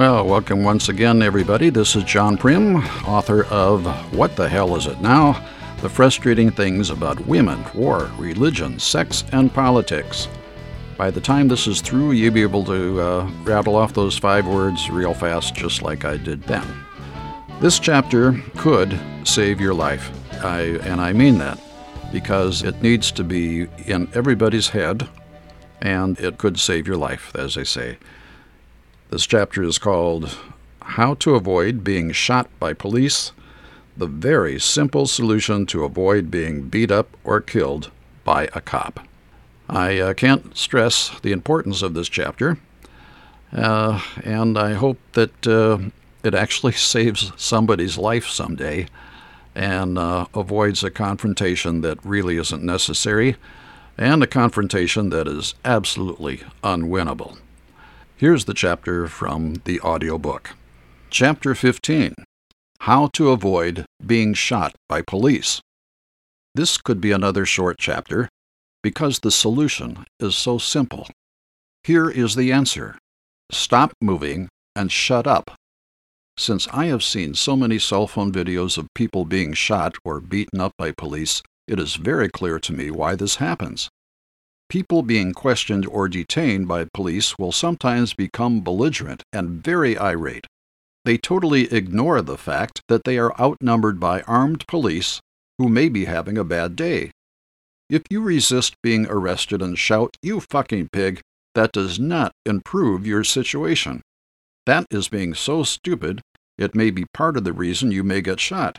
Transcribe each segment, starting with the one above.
Well, welcome once again, everybody. This is John Prim, author of What the Hell Is It Now? The Frustrating Things About Women, War, Religion, Sex, and Politics. By the time this is through, you'll be able to uh, rattle off those five words real fast, just like I did then. This chapter could save your life, I, and I mean that, because it needs to be in everybody's head, and it could save your life, as they say. This chapter is called How to Avoid Being Shot by Police The Very Simple Solution to Avoid Being Beat Up or Killed by a Cop. I uh, can't stress the importance of this chapter, uh, and I hope that uh, it actually saves somebody's life someday and uh, avoids a confrontation that really isn't necessary and a confrontation that is absolutely unwinnable. Here's the chapter from the audiobook. Chapter 15 How to Avoid Being Shot by Police. This could be another short chapter because the solution is so simple. Here is the answer stop moving and shut up. Since I have seen so many cell phone videos of people being shot or beaten up by police, it is very clear to me why this happens. People being questioned or detained by police will sometimes become belligerent and very irate. They totally ignore the fact that they are outnumbered by armed police who may be having a bad day. If you resist being arrested and shout, You fucking pig, that does not improve your situation. That is being so stupid, it may be part of the reason you may get shot.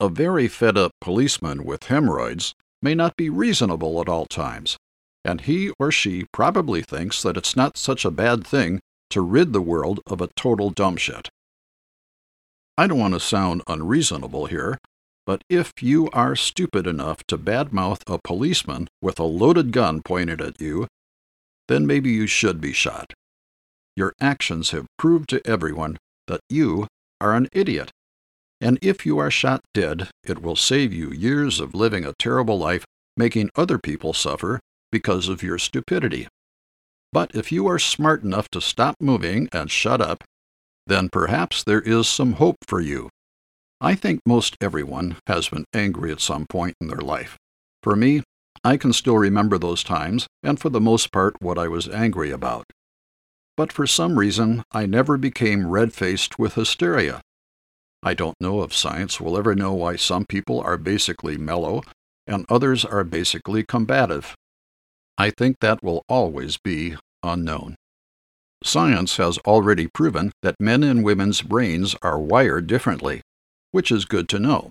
A very fed up policeman with hemorrhoids may not be reasonable at all times and he or she probably thinks that it's not such a bad thing to rid the world of a total dumbshit. I don't want to sound unreasonable here, but if you are stupid enough to badmouth a policeman with a loaded gun pointed at you, then maybe you should be shot. Your actions have proved to everyone that you are an idiot. And if you are shot dead, it will save you years of living a terrible life, making other people suffer because of your stupidity. But if you are smart enough to stop moving and shut up, then perhaps there is some hope for you. I think most everyone has been angry at some point in their life. For me, I can still remember those times, and for the most part, what I was angry about. But for some reason, I never became red faced with hysteria. I don't know if science will ever know why some people are basically mellow and others are basically combative. I think that will always be unknown. Science has already proven that men and women's brains are wired differently, which is good to know.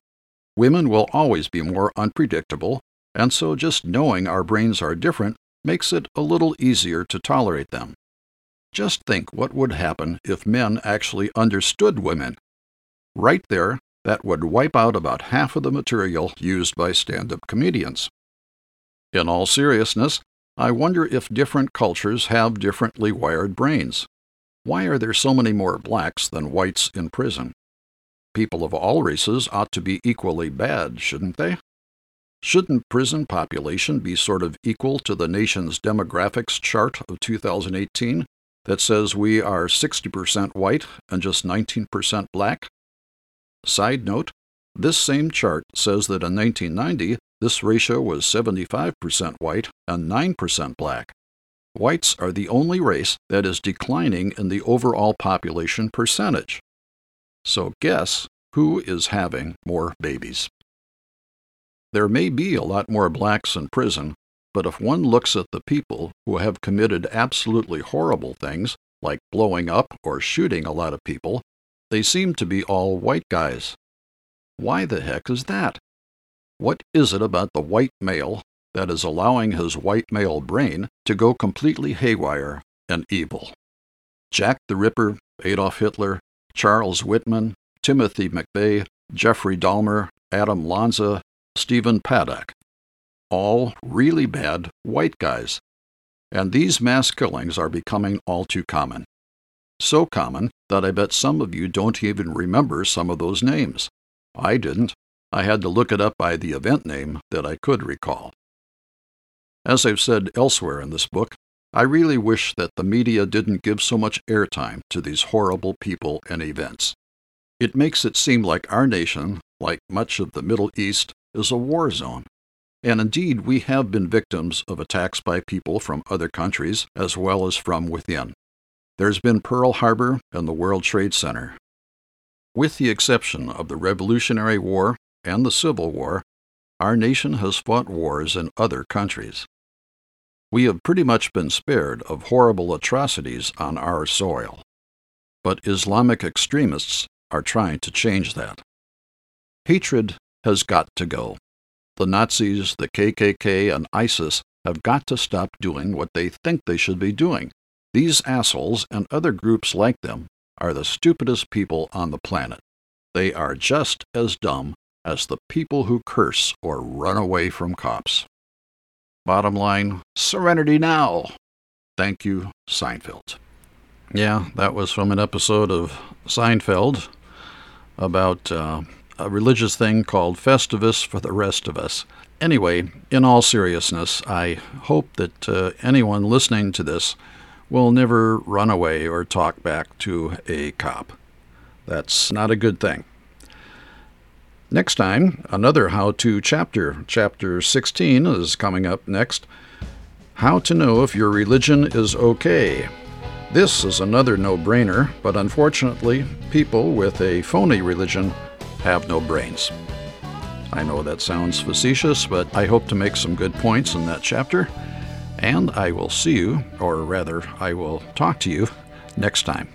Women will always be more unpredictable, and so just knowing our brains are different makes it a little easier to tolerate them. Just think what would happen if men actually understood women. Right there, that would wipe out about half of the material used by stand up comedians. In all seriousness, I wonder if different cultures have differently wired brains. Why are there so many more blacks than whites in prison? People of all races ought to be equally bad, shouldn't they? Shouldn't prison population be sort of equal to the nation's demographics chart of 2018 that says we are 60% white and just 19% black? Side note, this same chart says that in 1990 this ratio was 75% white and 9% black. Whites are the only race that is declining in the overall population percentage. So guess who is having more babies? There may be a lot more blacks in prison, but if one looks at the people who have committed absolutely horrible things, like blowing up or shooting a lot of people, they seem to be all white guys. Why the heck is that? What is it about the white male that is allowing his white male brain to go completely haywire and evil? Jack the Ripper, Adolf Hitler, Charles Whitman, Timothy McVeigh, Jeffrey Dahmer, Adam Lanza, Stephen Paddock. All really bad white guys. And these mass killings are becoming all too common. So common that I bet some of you don't even remember some of those names. I didn't. I had to look it up by the event name that I could recall. As I've said elsewhere in this book, I really wish that the media didn't give so much airtime to these horrible people and events. It makes it seem like our nation, like much of the Middle East, is a war zone. And indeed, we have been victims of attacks by people from other countries as well as from within. There's been Pearl Harbor and the World Trade Center. With the exception of the Revolutionary War and the Civil War, our nation has fought wars in other countries. We have pretty much been spared of horrible atrocities on our soil. But Islamic extremists are trying to change that. Hatred has got to go. The Nazis, the KKK, and ISIS have got to stop doing what they think they should be doing. These assholes and other groups like them are the stupidest people on the planet. They are just as dumb as the people who curse or run away from cops. Bottom line serenity now. Thank you, Seinfeld. Yeah, that was from an episode of Seinfeld about uh, a religious thing called Festivus for the rest of us. Anyway, in all seriousness, I hope that uh, anyone listening to this will never run away or talk back to a cop. That's not a good thing. Next time, another how to chapter. Chapter 16 is coming up next. How to know if your religion is okay. This is another no brainer, but unfortunately, people with a phony religion have no brains. I know that sounds facetious, but I hope to make some good points in that chapter, and I will see you, or rather, I will talk to you next time.